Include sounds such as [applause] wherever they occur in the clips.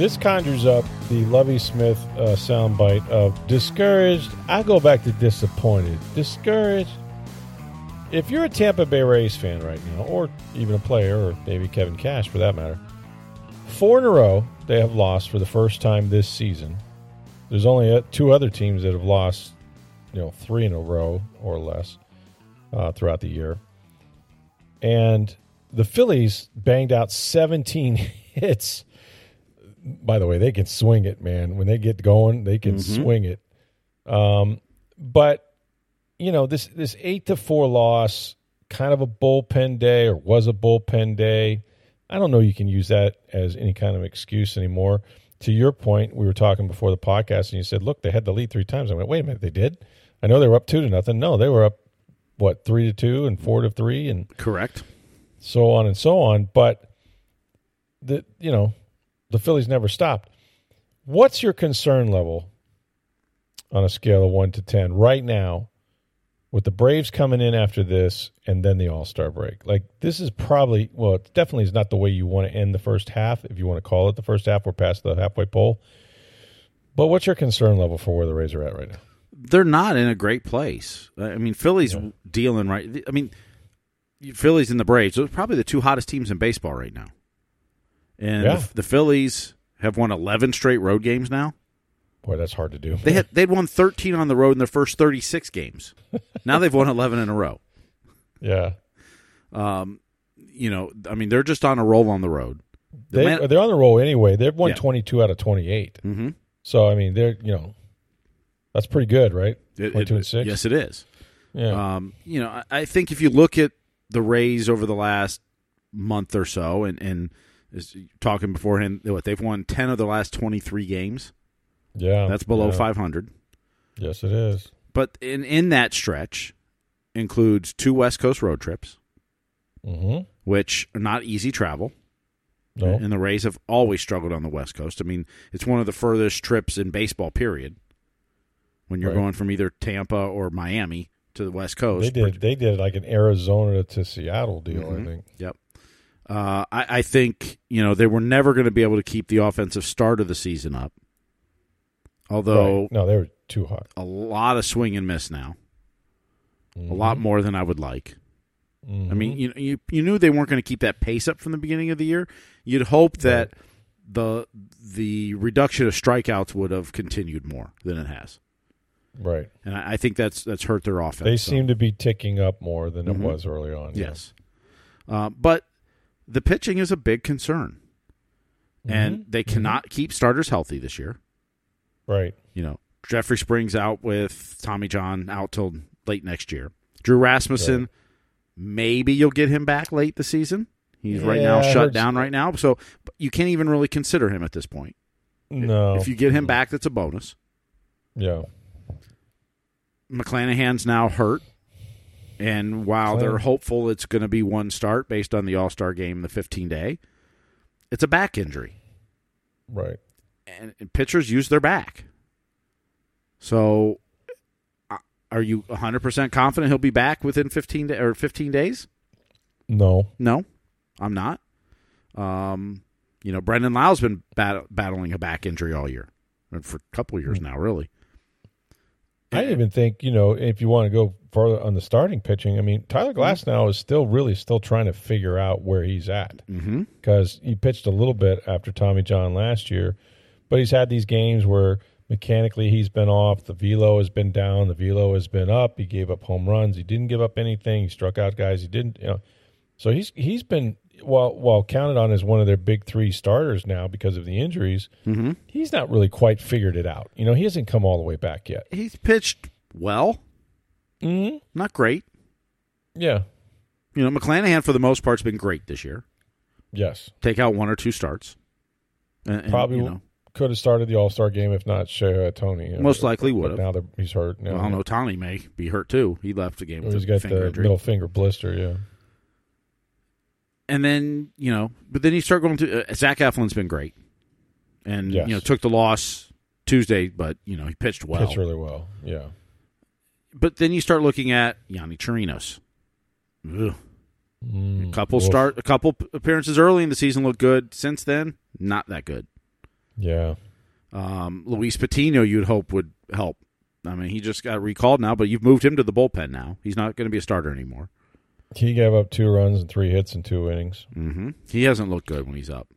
This conjures up the Lovie Smith uh, soundbite of discouraged. I go back to disappointed. Discouraged. If you're a Tampa Bay Rays fan right now, or even a player, or maybe Kevin Cash for that matter, four in a row they have lost for the first time this season. There's only uh, two other teams that have lost, you know, three in a row or less uh, throughout the year. And the Phillies banged out 17 [laughs] hits by the way, they can swing it, man. When they get going, they can mm-hmm. swing it. Um, but you know this this eight to four loss, kind of a bullpen day, or was a bullpen day. I don't know. You can use that as any kind of excuse anymore. To your point, we were talking before the podcast, and you said, "Look, they had the lead three times." I went, "Wait a minute, they did." I know they were up two to nothing. No, they were up what three to two and four to three, and correct, so on and so on. But the you know the Phillies never stopped. What's your concern level on a scale of one to ten right now with the Braves coming in after this and then the All Star break? Like this is probably well, it definitely is not the way you want to end the first half, if you want to call it the first half. We're past the halfway pole. But what's your concern level for where the Rays are at right now? They're not in a great place. I mean, Phillies yeah. dealing right. I mean, Phillies and the Braves are probably the two hottest teams in baseball right now. And yeah. the, the, Phillies have won 11 straight road games now. Boy, that's hard to do. They had [laughs] they'd won 13 on the road in their first 36 games. now they've won 11 in a row. Yeah. Um, you know, I mean, they're just on a roll on the road. The they man- they're on the roll anyway. They've won yeah. 22 out of 28. Mm-hmm. So I mean, they're you know, that's pretty good, right? It, 22 it, and six. Yes, it is. Yeah. Um, you know, I, I think if you look at the Rays over the last month or so, and and is talking beforehand. What they've won ten of the last twenty three games. Yeah, that's below yeah. five hundred. Yes, it is. But in in that stretch includes two West Coast road trips, mm-hmm. which are not easy travel. No. And the Rays have always struggled on the West Coast. I mean, it's one of the furthest trips in baseball. Period. When you're right. going from either Tampa or Miami to the West Coast, they did. They did like an Arizona to Seattle deal. Mm-hmm. I think. Yep. Uh, I, I, think you know they were never going to be able to keep the offensive start of the season up. Although right. no, they were too hot. A lot of swing and miss now. Mm-hmm. A lot mm-hmm. more than I would like. Mm-hmm. I mean, you you you knew they weren't going to keep that pace up from the beginning of the year. You'd hope that right. the the reduction of strikeouts would have continued more than it has. Right, and I, I think that's that's hurt their offense. They so. seem to be ticking up more than mm-hmm. it was early on. Yes, yeah. uh, but the pitching is a big concern. Mm-hmm. And they mm-hmm. cannot mm-hmm. keep starters healthy this year. Right. You know, Jeffrey Springs out with Tommy John out till late next year. Drew Rasmussen, right. maybe you'll get him back late the season. He's yeah, right now shut down right now, so you can't even really consider him at this point. No. If you get him back, that's a bonus. Yeah. McClanahan's now hurt. And while they're hopeful it's going to be one start based on the All Star game, the 15 day, it's a back injury. Right. And, and pitchers use their back. So uh, are you 100% confident he'll be back within 15 day, or 15 days? No. No, I'm not. Um, you know, Brandon Lowe's been bat- battling a back injury all year, for a couple years hmm. now, really. I even think you know if you want to go further on the starting pitching, I mean Tyler Glasnow is still really still trying to figure out where he's at because mm-hmm. he pitched a little bit after Tommy John last year, but he's had these games where mechanically he's been off, the velo has been down, the velo has been up. He gave up home runs, he didn't give up anything, he struck out guys, he didn't, you know. So he's he's been while while counted on as one of their big three starters now because of the injuries, mm-hmm. he's not really quite figured it out. You know, he hasn't come all the way back yet. He's pitched well, mm-hmm. not great. Yeah, You know, McClanahan for the most part's been great this year. Yes, Take out one or two starts. And, and, probably you know, could have started the All Star game if not Shohei Ohtani. know, Most likely would've. Now that he's hurt. Now I don't know. Ohtani may be hurt too. He left the game with He's a got finger the injury. middle finger blister. Yeah. and then you know, but then you start going to uh, Zach Eflin's been great, and Yes. you know took the loss Tuesday, but you know he pitched well. Pitched really well. Yeah. But then you start looking at Yonny Chirinos. Ugh. Mm, A couple oof. start, a couple appearances early in the season look good. Since then, not that good. Yeah. Um, Luis Patino, you'd hope would help. I mean, he just got recalled now, but you've moved him to the bullpen now. He's not going to be a starter anymore. He gave up two runs and three hits in two innings. hmm He hasn't looked good when he's up.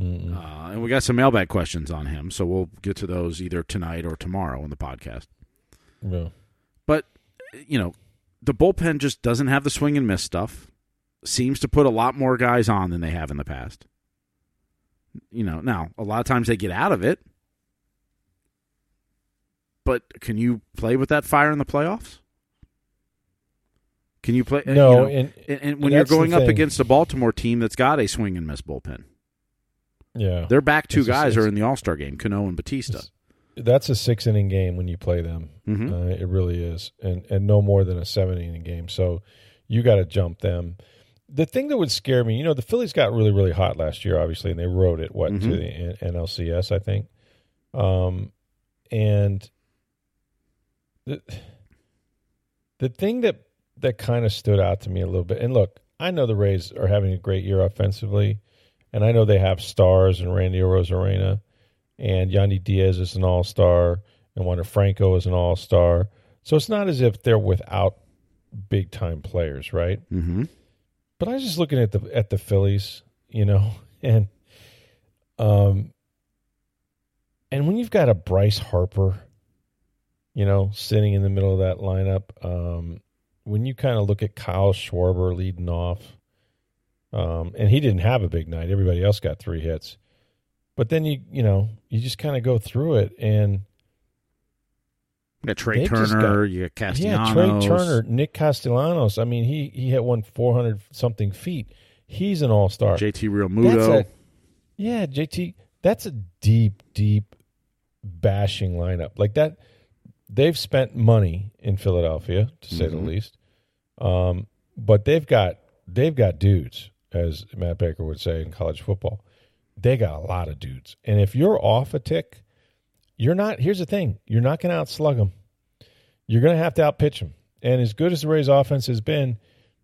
Uh, and we got some mailbag questions on him, so we'll get to those either tonight or tomorrow in the podcast. Yeah. But you know, the bullpen just doesn't have the swing and miss stuff. Seems to put a lot more guys on than they have in the past. You know, now a lot of times they get out of it. But can you play with that fire in the playoffs? Can you play? uh, No, you know, and, and, and when you're going up against a Baltimore team that's got a swing and miss bullpen, yeah, their back two It's just- guys are in the All Star game, Cano and Bautista. It's- that's a six inning game when you play them. hmm Uh, it really is, and and no more than a seven inning game. So you got to jump them. The thing that would scare me, you know, the Phillies got really really hot last year, obviously, and they rode it what to Mhm. the N- NLCS, I think. Um, and the the thing that that kind of stood out to me a little bit, and look, I know the Rays are having a great year offensively, and I know they have stars and Randy Arozarena, and Yandy Diaz is an all star, and Wander Franco is an all star. So it's not as if they're without big time players, right? hmm But I was just looking at the at the Phillies, you know, [laughs] and um and when you've got a Bryce Harper, you know, sitting in the middle of that lineup, um, when you kind of look at Kyle Schwarber leading off, um, and he didn't have a big night. Everybody else got three hits. But then you you know, you just kind of go through it and You got Trea Turner, got- you got yeah, Castellanos. Trea Turner, Nick Castellanos. I mean, he he hit one four hundred something feet. He's an all star. JT Realmuto. That's a, yeah, JT. That's a deep, deep bashing lineup. Like that, they've spent money in Philadelphia, to say the Mhm. least. Um, but they've got they've got dudes, as Matt Baker would say in college football. They got a lot of dudes, and if you're off a tick, you're not. Here's the thing: you're not going to outslug them. You're going to have to outpitch them. And as good as the Rays' offense has been,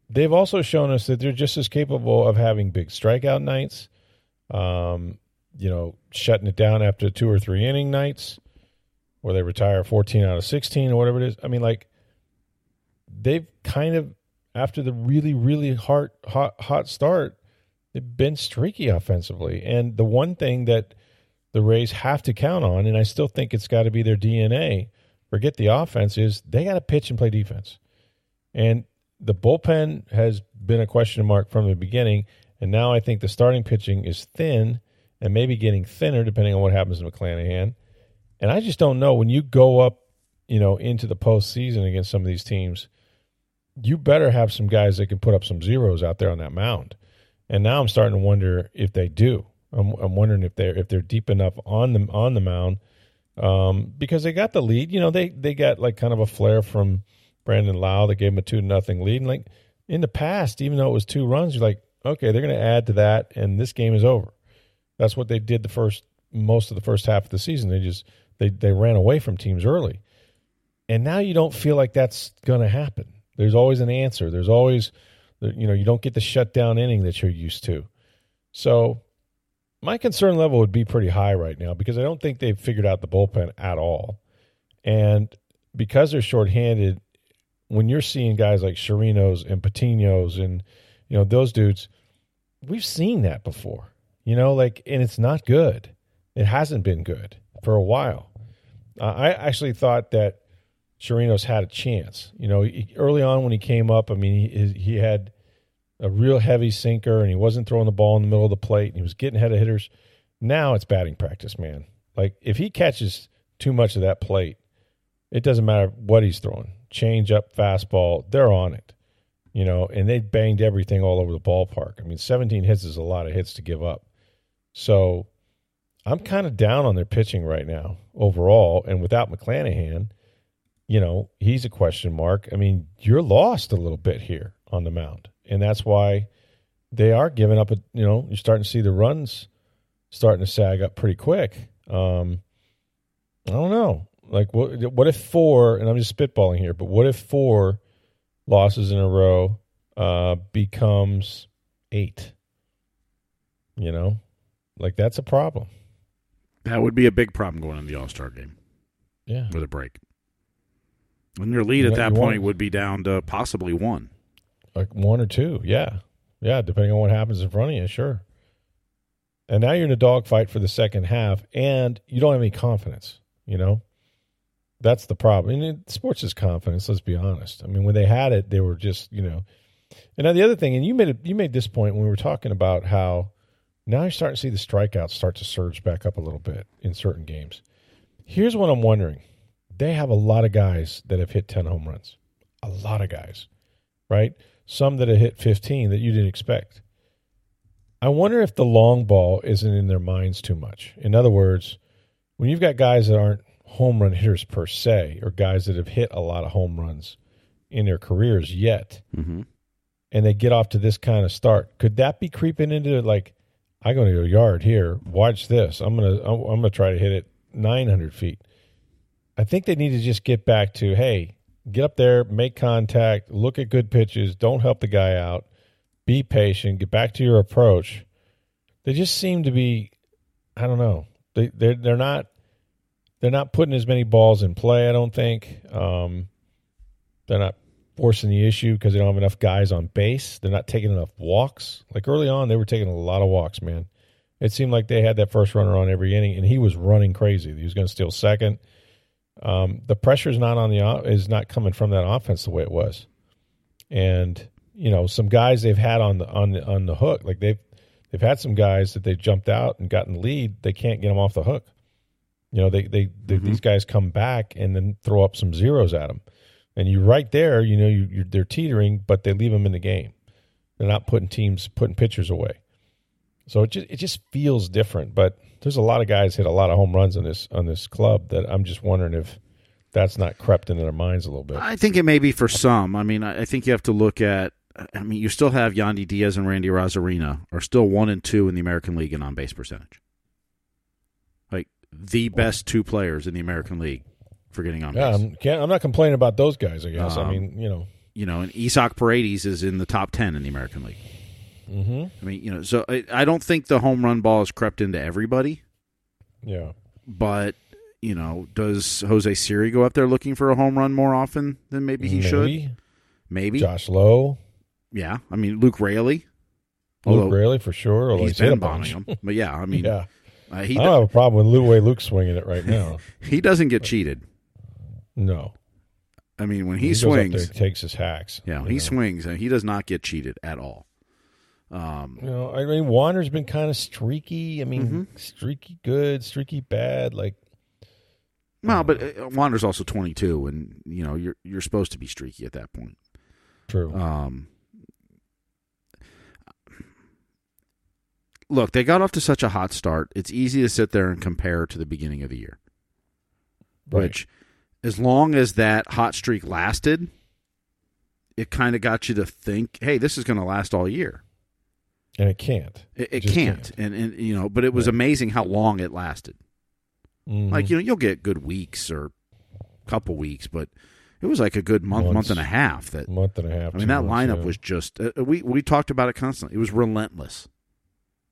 they've also shown us that they're just as capable of having big strikeout nights, um, you know, shutting it down after two or three inning nights where they retire 14 out of 16 or whatever it is. I mean, like, they've kind of, after the really, really hard, hot, hot start, they've been streaky offensively. And the one thing that the Rays have to count on, and I still think it's got to be their DNA, forget the offense, is they got to pitch and play defense. And the bullpen has been a question mark from the beginning. And now I think the starting pitching is thin and maybe getting thinner depending on what happens to McClanahan. And I just don't know when you go up, you know, into the postseason against some of these teams, you better have some guys that can put up some zeros out there on that mound. And now I'm starting to wonder if they do. I'm, I'm wondering if they're if they're deep enough on the on the mound um, because they got the lead. You know, they they got like kind of a flare from Brandon Lowe that gave them a two nothing lead. And like in the past, even though it was two runs, you're like, okay, they're going to add to that, and this game is over. That's what they did the first most of the first half of the season. They just they they ran away from teams early, and now you don't feel like that's going to happen. There's always an answer. There's always you know you don't get the shutdown inning that you're used to. So my concern level would be pretty high right now because I don't think they've figured out the bullpen at all. And because they're shorthanded, when you're seeing guys like Chirinos and Patinos and you know those dudes, we've seen that before. You know, like and it's not good. It hasn't been good for a while. Uh, I actually thought that Chirinos had a chance. You know, he, early on when he came up, I mean, he, he had a real heavy sinker and he wasn't throwing the ball in the middle of the plate and he was getting ahead of hitters. Now it's batting practice, man. Like if he catches too much of that plate, it doesn't matter what he's throwing. Change up, fastball, they're on it. you know, and they banged everything all over the ballpark. I mean, 17 hits is a lot of hits to give up. So I'm kind of down on their pitching right now overall. And without McClanahan, you know, he's a question mark. I mean, you're lost a little bit here on the mound. And that's why they are giving up, a, you know, you're starting to see the runs starting to sag up pretty quick. Um, I don't know. Like, what, what if four, and I'm just spitballing here, but what if four losses in a row uh, becomes eight? You know, like that's a problem. That would be a big problem going in the All Star game. Yeah. With a break. And your lead at that point want- would be down to possibly one. like one or two. Yeah, yeah, depending on what happens in front of you, sure. And now you're in a dogfight for the second half, and you don't have any confidence. You know, that's the problem. And it, sports is confidence. Let's be honest. I mean, when they had it, they were just you know. And now the other thing, and you made it, you made this point when we were talking about how now you're starting to see the strikeouts start to surge back up a little bit in certain games. Here's what I'm wondering: they have a lot of guys that have hit ten home runs, a lot of guys, right? Some that have hit 15 that you didn't expect. I wonder if the long ball isn't in their minds too much. In other words, when you've got guys that aren't home run hitters per se, or guys that have hit a lot of home runs in their careers yet, Mm-hmm. and they get off to this kind of start, could that be creeping into like, I'm going to go yard here. Watch this. I'm gonna I'm, I'm gonna try to hit it 900 feet. I think they need to just get back to hey, get up there, make contact, look at good pitches, don't help the guy out, be patient, get back to your approach. They just seem to be, I don't know, they they're they're not they're not putting as many balls in play. I don't think um, they're not forcing the issue because they don't have enough guys on base. They're not taking enough walks. Like early on, they were taking a lot of walks. Man, it seemed like they had that first runner on every inning, and he was running crazy. He was going to steal second. Um, the pressure is not on the is not coming from that offense the way it was, and you know some guys they've had on the on the on the hook like they've they've had some guys that they've jumped out and gotten the lead they can't get them off the hook. You know they they, they these guys come back and then throw up some zeros at them, and you right there you know you, you're, they're teetering but they leave them in the game. They're not putting teams putting pitchers away. So it just it just feels different. But there's a lot of guys hit a lot of home runs on this on this club that I'm just wondering if that's not crept into their minds a little bit. I think it may be for some. I mean, I I think you have to look at. I mean, you still have Yandy Diaz and Randy Arozarena are still one and two in the American League in on base percentage. Like the best two players in the American League for getting on Yeah, base. I'm, can't, I'm not complaining about those guys. I guess. I Um, mean, you know, you know, and Isaac Paredes is in the top ten in the American League. Hmm I mean, you know, so I, I don't think the home run ball has crept into everybody, yeah, but you know, does Jose Siri go up there looking for a home run more often than maybe he should? Maybe. Maybe, Josh Lowe, yeah. I mean, Luke Raley, Luke Raley for sure. Although he's a been bombing him, but yeah, I mean, [laughs] yeah, uh, he I don't have a problem with Lou way Luke swinging it right now. [laughs] he doesn't get cheated. No, I mean, when he, there swings, and takes his hacks. yeah, when he know. swings, and he does not get cheated at all. Um, You know, I mean, Wander's been kind of streaky. I mean, Mhm. streaky good, streaky bad. Like, well, but uh, Wander's also twenty two, and you know, you're you're supposed to be streaky at that point. true. Um, look, they got off to such a hot start. It's easy to sit there and compare to the beginning of the year. Right. Which, as long as that hot streak lasted, it kind of got you to think, "Hey, this is going to last all year." And it can't. It, it just can't. can't. and and you know, but it was Right. amazing how long it lasted. Mhm. Like you know, you'll get good weeks or couple weeks, but it was like a good month, month and a half. That month and a half. I mean, that months, lineup yeah. was just uh, we we talked about it constantly. It was relentless.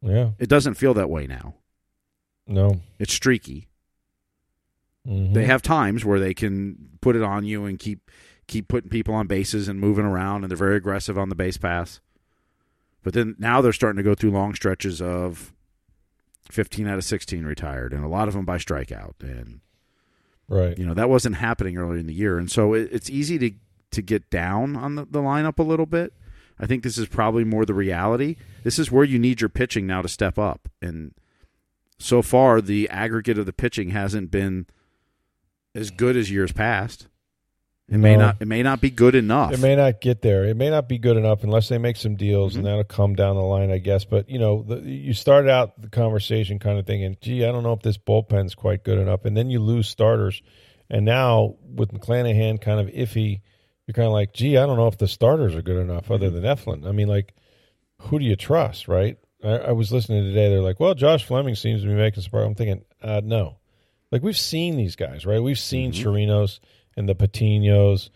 yeah, It doesn't feel that way now. no. It's streaky. Mhm. They have times where they can put it on you and keep keep putting people on bases and moving around, and they're very aggressive on the base pass. But then now they're starting to go through long stretches of fifteen out of sixteen retired, and a lot of them by strikeout. And right. you know that wasn't happening earlier in the year, and so it, it's easy to to get down on the, the lineup a little bit. I think this is probably more the reality. This is where you need your pitching now to step up, and so far the aggregate of the pitching hasn't been as good as years past. It may not. It may not be good enough. It may not get there. It may not be good enough unless they make some deals, Mm-hmm. and that'll come down the line, I guess. But you know, the, you started out the conversation kind of thinking, "Gee, I don't know if this bullpen's quite good enough," and then you lose starters, and now with McClanahan kind of iffy, you're kind of like, "Gee, I don't know if the starters are good enough other Mm-hmm. than Eflin." I mean, like, who do you trust, right? I, I was listening today. They're like, "Well, Josh Fleming seems to be making some." progress." I'm thinking, uh, no, like we've seen these guys, right? We've seen Chirinos and the Patinos.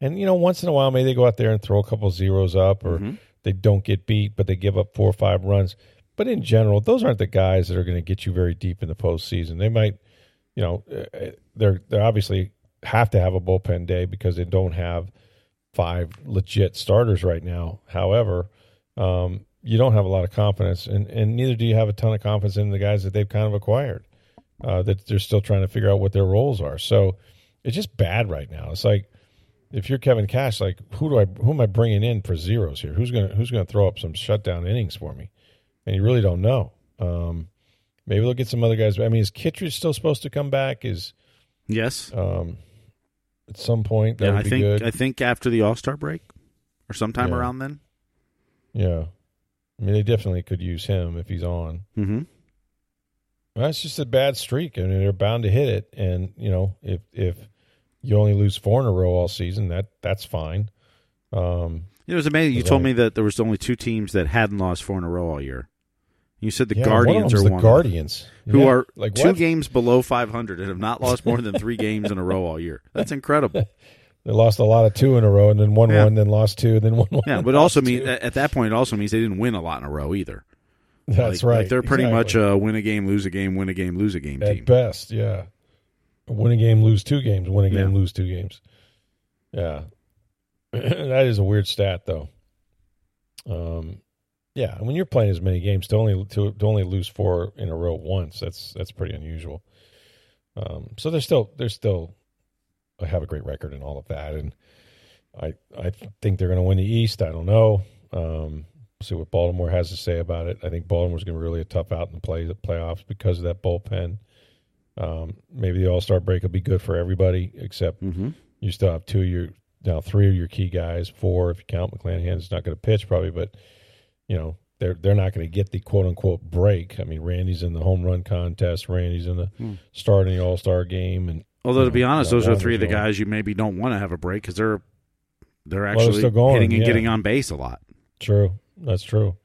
And you know, once in a while, maybe they go out there and throw a couple zeros up, or they don't get beat, but they give up four or five runs. But in general, those aren't the guys that are going to get you very deep in the postseason. They might, you know, uh, they're they are obviously have to have a bullpen day because they don't have five legit starters right now. However, um, you don't have a lot of confidence, and and neither do you have a ton of confidence in the guys that they've kind of acquired. Uh, that they're still trying to figure out what their roles are. So it's just bad right now. It's like if you're Kevin Cash, like who do I who am I bringing in for zeros here? Who's gonna who's gonna throw up some shutdown innings for me? And you really don't know. Um, maybe they'll get some other guys. I mean, is Kittredge still supposed to come back? Is yes. um, at some point that yeah, would I be think. good. I think after the All Star break, or sometime Yeah. around then. yeah, I mean they definitely could use him if he's on. Mm-hmm. Well, just a bad streak. I mean, they're bound to hit it, and you know, if if you only lose four in a row all season, that that's fine. Um, It was amazing. You told me that there was only two teams that hadn't lost four in a row all year. You said the yeah, Guardians one are one, the of them, Guardians, who Yeah, are like two what? games below 500 and have not lost more than three games in a row all year. That's incredible. [laughs] They lost a lot of two in a row, and then won Yeah. one, then lost two, then won one. Yeah, but also [laughs] mean two. at that point it also means they didn't win a lot in a row either. that's Like- right. Like they're pretty Exactly. much a win a game, lose a game, win a game, lose a game at team. best. Yeah, win a game, lose two games. Win a game, Yeah. lose two games. Yeah, [clears throat] that is a weird stat, though. Um, yeah, when you're playing as many games to only to, to only lose four in a row once, that's that's pretty unusual. Um, so they're still they're still I have a great record and all of that, and I I think they're going to win the East. I don't know. Um, see what Baltimore has to say about it. I think Baltimore's going to be really a tough out in the play the playoffs because of that bullpen. Um, maybe the All Star break will be good for everybody except Mm-hmm. you still have two of your now three of your key guys, four if you count McClanahan's not going to pitch probably, but you know they're they're not going to get the quote unquote break. I mean, Randy's in the home run contest, Randy's in the Hmm. starting the All Star game, and Although to be honest, those are three of the going. guys you maybe don't want to have a break because they're they're they're actually still going, hitting and yeah. getting on base a lot. True, that's true.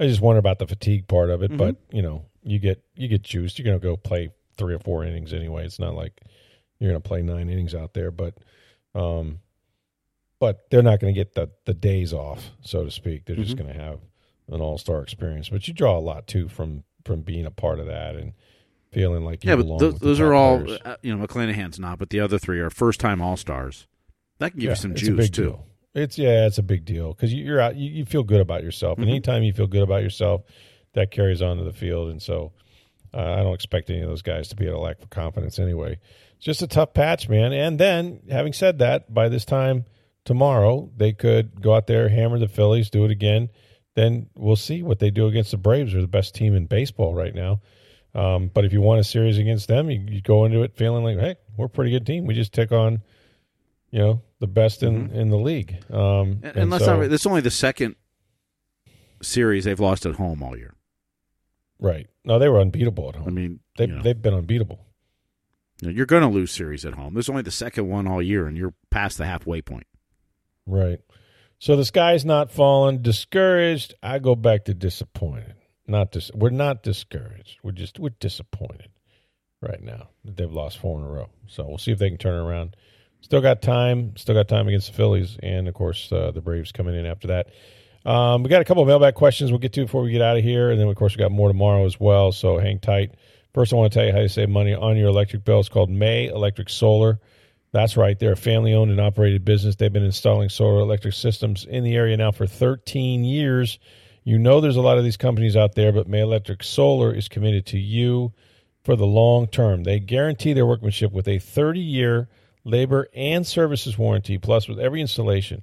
I just wonder about the fatigue part of it, Mhm. but you know, you get you get juiced. You're going to go play three or four innings anyway. It's not like you're going to play nine innings out there, but um, but they're not going to get the the days off, so to speak. They're just Mhm. going to have an all star experience. But you draw a lot too from from being a part of that and feeling like you Yeah, but those, those are all players. uh, you know. McClanahan's not, but the other three are first time All Stars. That can give Yeah, you some juice big too. Deal. It's yeah, it's a big deal because you're out. You, you feel good about yourself, and Mhm. anytime you feel good about yourself, that carries on to the field. And so, uh, I don't expect any of those guys to be at a lack of confidence anyway. It's just a tough patch, man. And then, having said that, by this time tomorrow, they could go out there, hammer the Phillies, do it again. Then we'll see what they do against the Braves. They're the best team in baseball right now. Um, but if you want a series against them, you, you go into it feeling like, hey, we're a pretty good team. We just took on, you know, the best in, in the league. Um, And, and let's so- not. It's only the second series they've lost at home all year. Right. No, they were unbeatable at home. I mean, they, you know, they've been unbeatable. you're going to lose series at home. This is only the second one all year, and you're past the halfway point. Right. So the sky's not falling. Discouraged. I go back to disappointed. Not dis- We're not discouraged. We're just we're disappointed right now that they've lost four in a row. So we'll see if they can turn it around. Still got time. Still got time against the Phillies, and of course uh, the Braves coming in after that. Um, we got a couple of mailbag questions we'll get to before we get out of here, and then of course we got more tomorrow as well. So hang tight. First, I want to tell you how you save money on your electric bill. It's called May Electric Solar. That's right. They're a family owned and operated business. They've been installing solar electric systems in the area now for 13 years. You know there's a lot of these companies out there, but May Electric Solar is committed to you for the long term. They guarantee their workmanship with a 30 year labor and services warranty. Plus, with every installation,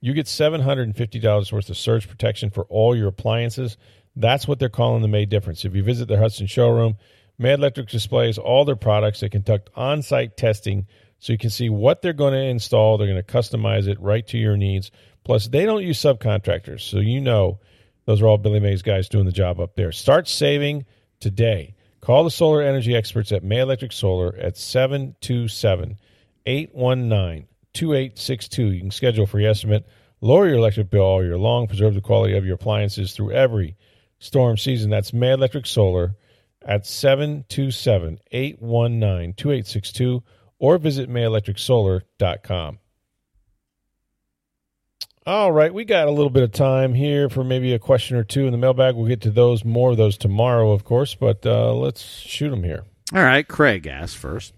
you get $750 worth of surge protection for all your appliances. That's what they're calling the May difference. If you visit their Hudson showroom, May Electric displays all their products. They conduct on site testing so you can see what they're going to install. They're going to customize it right to your needs. Plus, they don't use subcontractors, so you know those are all Billy Mays guys doing the job up there. Start saving today. Call the solar energy experts at May Electric Solar at 727 819 2862. You can schedule a free estimate, lower your electric bill all year long, preserve the quality of your appliances through every storm season. That's May Electric Solar at 727 819 2862 or visit mayelectricsolar.com. All right, we got a little bit of time here for maybe a question or two in the mailbag. We'll get to those, more of those tomorrow, of course, but uh, let's shoot them here. All right, Craig asked first.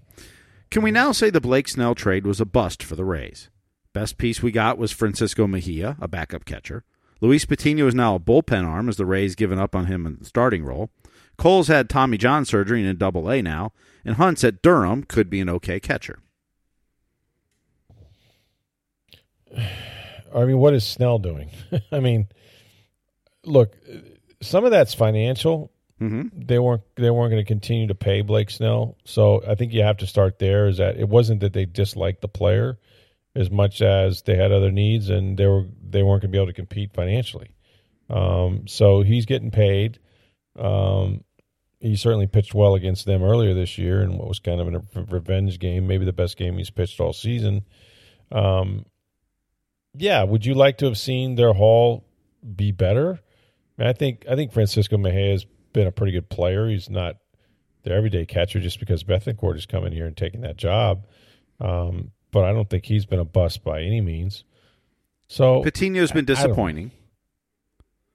Can we now say the Blake Snell trade was a bust for the Rays? Best piece we got was Francisco Mejia, a backup catcher. Luis Patino is now a bullpen arm as the Rays given up on him in the starting role. Cole's had Tommy John surgery and in double A now, and Hunt's at Durham could be an okay catcher. [sighs] I mean, what is Snell doing? [laughs] I mean, look, some of that's financial. Mm-hmm. They weren't they weren't going to continue to pay Blake Snell, so I think you have to start there. Is that it wasn't that they disliked the player as much as they had other needs and they were they weren't going to be able to compete financially. Um, so he's getting paid. Um, he certainly pitched well against them earlier this year in what was kind of a revenge game, maybe the best game he's pitched all season. Um, yeah, would you like to have seen their haul be better? I, think I think Francisco Mejia has been a pretty good player. He's not their everyday catcher just because Bethancourt is coming here and taking that job. Um, but I don't think he's been a bust by any means. So Patino's been disappointing.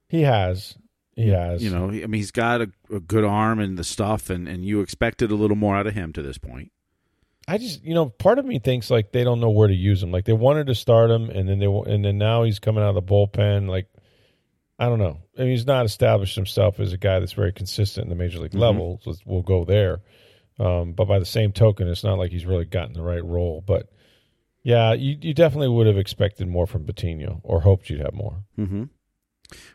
He has. He has. You know, I mean, he's got a, a, good arm and the stuff, and, and you expected a little more out of him to this point. I just, you know, part of me thinks like they don't know where to use him. Like they wanted to start him, and then they and then now he's coming out of the bullpen. Like I don't know. I mean, he's not established himself as a guy that's very consistent in the major league mm-hmm. level. So we'll go there. Um, but by the same token, it's not like he's really gotten the right role. But yeah, you, you definitely would have expected more from Patino or hoped you'd have more. Mm-hmm.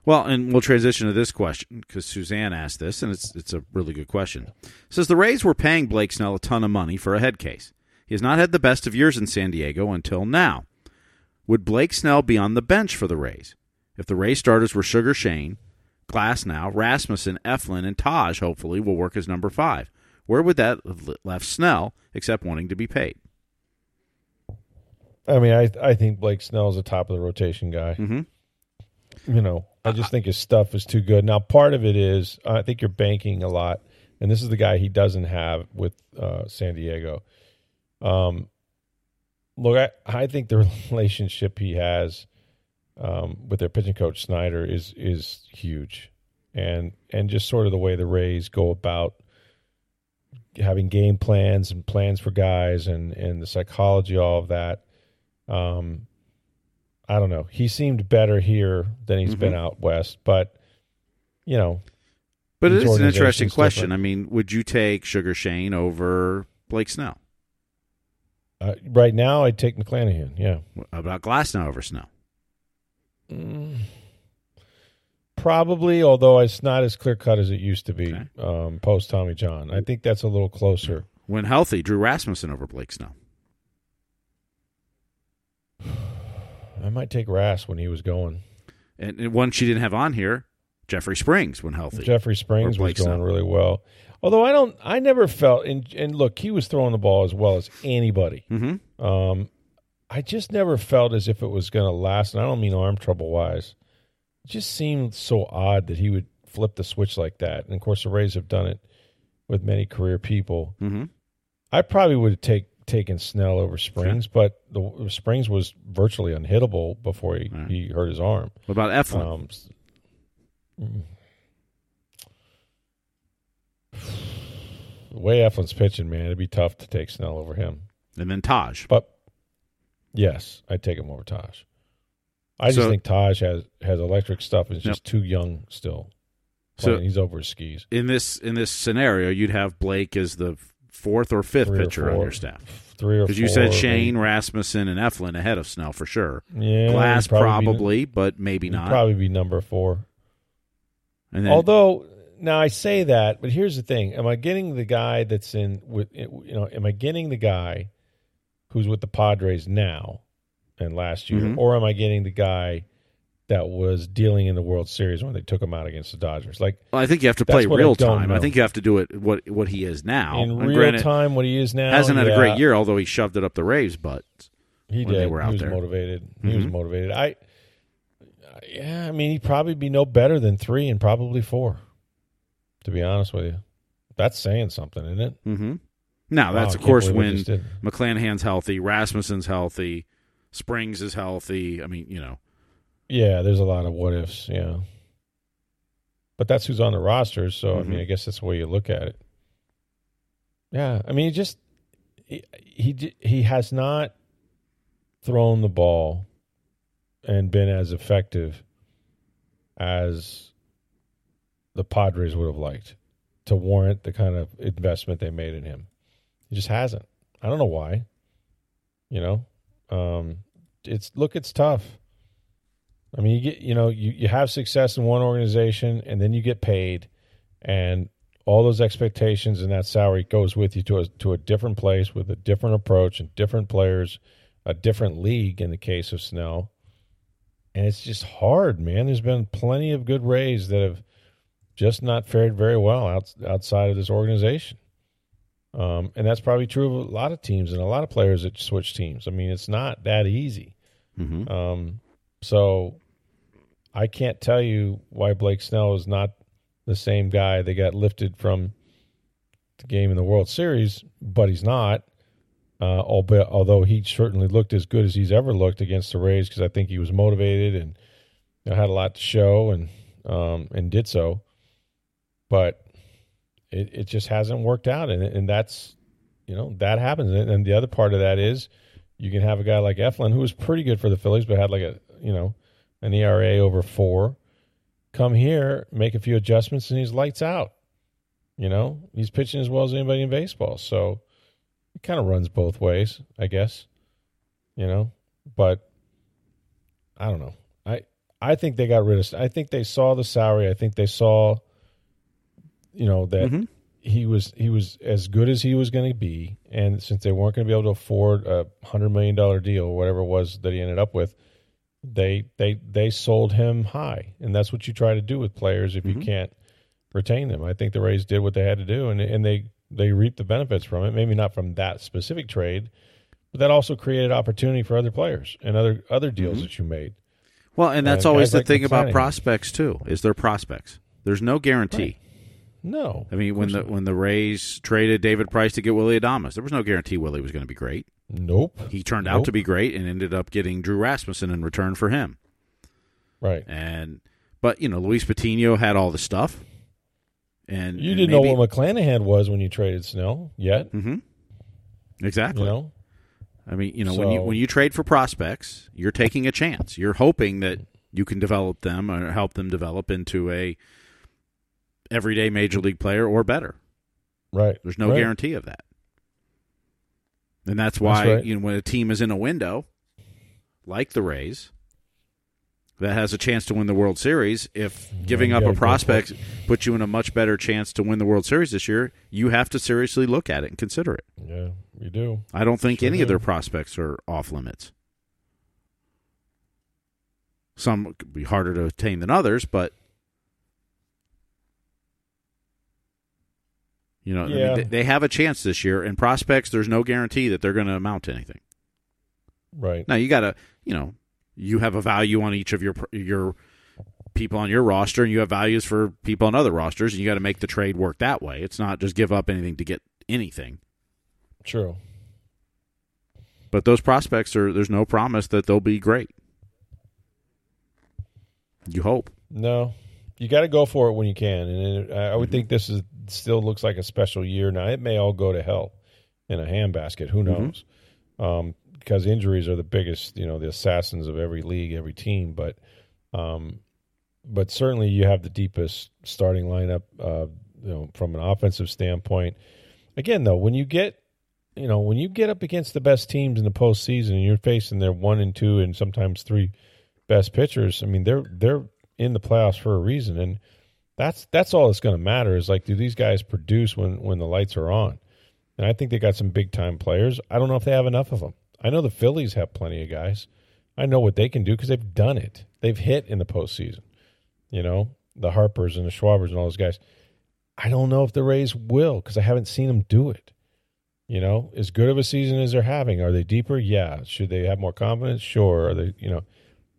Well, and we'll transition to this question because Suzanne asked this, and it's it's a really good question. It says the Rays were paying Blake Snell a ton of money for a head case. He has not had the best of years in San Diego until now. Would Blake Snell be on the bench for the Rays? If the Rays starters were Sugar Shane, Glasnow, Rasmussen, Eflin, and Taj, hopefully, will work as number five. Where would that have left Snell, except wanting to be paid? I mean, I I think Blake Snell is a top of the rotation guy. Mm-hmm. You know, I just think his stuff is too good. Now, part of it is I think you're banking a lot, and this is the guy he doesn't have with uh, San Diego. Um, look, I, I think the [laughs] relationship he has um, with their pitching coach Snyder is is huge, and and just sort of the way the Rays go about having game plans and plans for guys and and the psychology, all of that. Um, I don't know. He seemed better here than he's mm-hmm. been out west, but you know. But it is an interesting question. Different. I mean, would you take Sugar Shane over Blake Snell? Uh, right now, I'd take McClanahan. Yeah. What about Glasnow over Snell? Mm, probably, although it's not as clear cut as it used to be okay. um, post Tommy John. I think that's a little closer. When healthy, Drew Rasmussen over Blake Snell. I might take Ras when he was going. And, and one she didn't have on here, Jeffrey Springs when healthy. Jeffrey Springs was going really well. Although I don't, I never felt, and, and look, he was throwing the ball as well as anybody. Mm-hmm. Um, I just never felt as if it was going to last, and I don't mean arm trouble wise. It just seemed so odd that he would flip the switch like that. And of course, the Rays have done it with many career people. Mm-hmm. I probably would take taken Snell over Springs, but the Springs was virtually unhittable before he, right. he hurt his arm. What about Eflin? Um, mm. [sighs] the way Eflin's pitching, man, it'd be tough to take Snell over him. And then Taj. But yes, I'd take him over Taj. I just think Taj has has electric stuff and is just too young still. So he's over his skis. In this in this scenario, you'd have Blake as the fourth or fifth Three pitcher or on your staff. Three or because you said Shane, maybe. Rasmussen, and Eflin ahead of Snell for sure. Yeah, Glass probably, probably be, but maybe not. Probably be number four. And then, although now I say that, but here's the thing: Am I getting the guy that's in with you know? Am I getting the guy who's with the Padres now and last year, Mhm. or am I getting the guy that was dealing in the World Series when they took him out against the Dodgers? Like Well, I think you have to play I real don't time. I think you have to do it what what he is now. in And real granted, time, what he is now hasn't had a great year, although he shoved it up the Rays. But He did. they were he out was there. motivated. He was Mhm. motivated. I, yeah, I mean, he'd probably be no better than three and probably four. To be honest with you, that's saying something, isn't it? mm-hmm. Now that's Wow, of course when. McClanahan's healthy, Rasmussen's healthy, Springs is healthy. I mean, you know, Yeah, there's a lot of what ifs. Yeah, but that's who's on the roster. So I Mhm. mean, I guess that's the way you look at it. Yeah, I mean, he just he he, he has not thrown the ball and been as effective as the Padres would have liked to warrant the kind of investment they made in him. He just hasn't. I don't know why. You know, um, it's look, it's tough. I mean, you get you know you you have success in one organization, and then you get paid, and all those expectations and that salary goes with you to a to a different place with a different approach and different players, a different league in the case of Snell. And it's just hard, man. There's been plenty of good Rays that have just not fared very well out, outside of this organization. Um, and that's probably true of a lot of teams and a lot of players that switch teams. I mean, it's not that easy. mm-hmm. Um, so I can't tell you why Blake Snell is not the same guy that got lifted from the game in the World Series, but he's not. Uh, albeit, although he certainly looked as good as he's ever looked against the Rays, because I think he was motivated and you know, had a lot to show and um, and did so. But it, it just hasn't worked out, and and that's you know that happens. And, and the other part of that is you can have a guy like Eflin who was pretty good for the Phillies, but had like a you know an ERA over four. Come here, make a few adjustments, and he's lights out. You know, he's pitching as well as anybody in baseball. So it kind of runs both ways, I guess. You know, but I don't know. I I think they got rid of. I think they saw the salary. I think they saw, you know, that Mhm. he was he was as good as he was going to be, and since they weren't going to be able to afford a hundred million dollar deal or whatever it was that he ended up with, they they they sold him high, and that's what you try to do with players if you Mhm. can't retain them. I think the Rays did what they had to do, and and they they reaped the benefits from it. Maybe not from that specific trade, but that also created opportunity for other players and other other deals Mhm. that you made. Well, and that's Uh, always the like thing about prospects too. Is their prospects? There's no guarantee. Right. No, I mean, when the when the Rays traded David Price to get Willy Adames, there was no guarantee Willy was going to be great. nope, He turned out to be great and ended up getting Drew Rasmussen in return for him. right. And but you know, Luis Patino had all the stuff. And You and didn't maybe- know what McClanahan was when you traded Snell yet. Mm-hmm. Exactly. You know, I mean, you know, when you when you trade for prospects, you're taking a chance. You're hoping that you can develop them or help them develop into a everyday major league player or better. right? There's no right. guarantee of that. And that's why right. you know when a team is in a window like the Rays that has a chance to win the World Series, if giving you up a prospect puts you in a much better chance to win the World Series this year, you have to seriously look at it and consider it. Yeah, you do. I don't think Sure any of their prospects are off limits. Some could be harder to attain than others, but you know, I mean, they, they have a chance this year. And prospects, there's no guarantee that they're going to amount to anything. Right. Now you got to, you know, you have a value on each of your your people on your roster, and you have values for people on other rosters, and you got to make the trade work that way. It's not just give up anything to get anything. True. But those prospects are there's no promise that they'll be great. You hope. No, you got to go for it when you can, and I would Mm-hmm. think this is still looks like a special year. Now it may all go to hell in a handbasket. Who Mm-hmm. knows? Um, because injuries are the biggest, you know, the assassins of every league, every team. But, um, but certainly you have the deepest starting lineup. Uh, you know, from an offensive standpoint. Again, though, when you get you know, when you get up against the best teams in the postseason and you're facing their one and two and sometimes three best pitchers, I mean, they're they're in the playoffs for a reason, and that's that's all that's going to matter is like, do these guys produce when when the lights are on? And I think they got some big time players. I don't know if they have enough of them. I know the Phillies have plenty of guys. I know what they can do because they've done it. They've hit in the postseason. You know, the Harpers and the Schwarbers and all those guys. I don't know if the Rays will because I haven't seen them do it. You know, as good of a season as they're having, are they deeper? Yeah. Should they have more confidence? Sure. Are they, you know,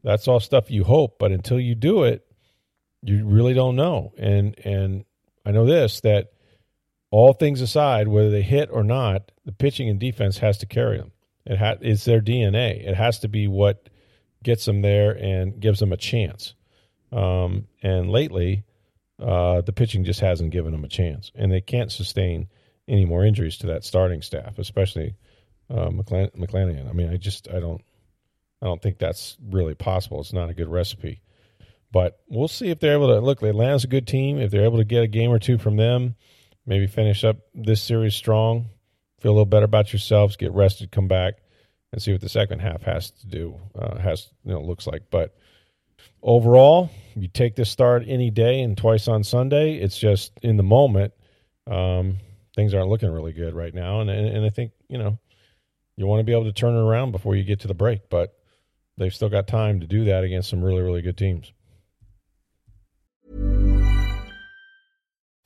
that's all stuff you hope, but until you do it, you really don't know. And and I know this that all things aside, whether they hit or not, the pitching and defense has to carry them. It ha- it's their DNA. It has to be what gets them there and gives them a chance. Um, and lately, uh, the pitching just hasn't given them a chance, and they can't sustain any more injuries to that starting staff, especially uh, McClan- McClanahan. I mean, I just I don't I don't think that's really possible. It's not a good recipe. But we'll see if they're able to look. Atlanta's a good team. If they're able to get a game or two from them, maybe finish up this series strong, feel a little better about yourselves, get rested, come back, and see what the second half has to do. Uh, has you know looks like. But overall, you take this start any day and twice on Sunday. It's just in the moment. Um, things aren't looking really good right now, and, and and I think you know you want to be able to turn it around before you get to the break, but they've still got time to do that against some really really good teams.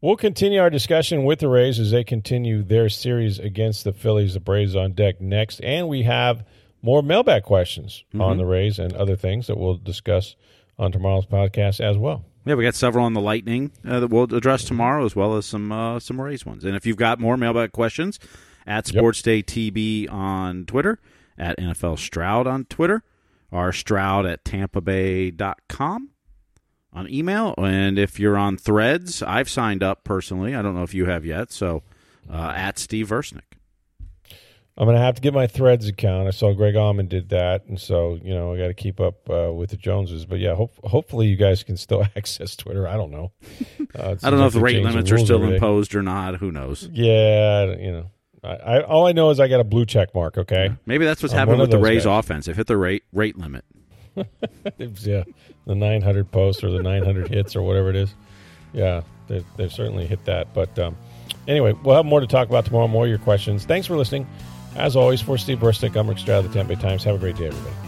We'll continue our discussion with the Rays as they continue their series against the Phillies. The Braves on deck next. And we have more mailbag questions mm-hmm. on the Rays and other things that we'll discuss on tomorrow's podcast as well. Yeah, we got several on the Lightning uh, that we'll address tomorrow, as well as some uh, some Rays ones. And if you've got more mailbag questions, at Sports Day TB on Twitter, at NFL Stroud on Twitter, or Stroud at TampaBay.com on email. And if you're on Threads, I've signed up personally. I don't know if you have yet. So uh, at Steve Versnick. I'm going to have to get my Threads account. I saw Greg Auman did that, and so you know I got to keep up uh, with the Joneses. But yeah, hope, hopefully you guys can still [laughs] access Twitter. I don't know. Uh, [laughs] I don't know if the rate limits are still imposed or not. Who knows? Yeah, you know. I, I, all I know is I got a blue check mark. Okay, yeah. maybe that's what's I'm happening with the Rays guys. offense. They've hit the rate rate limit. [laughs] yeah, the 900 posts or the 900 hits or whatever it is. Yeah, they, they've certainly hit that. But um, anyway, we'll have more to talk about tomorrow. More of your questions. Thanks for listening. As always, for Steve Versnick, I'm Rick Stroud of the Tampa Bay Times. Have a great day, everybody.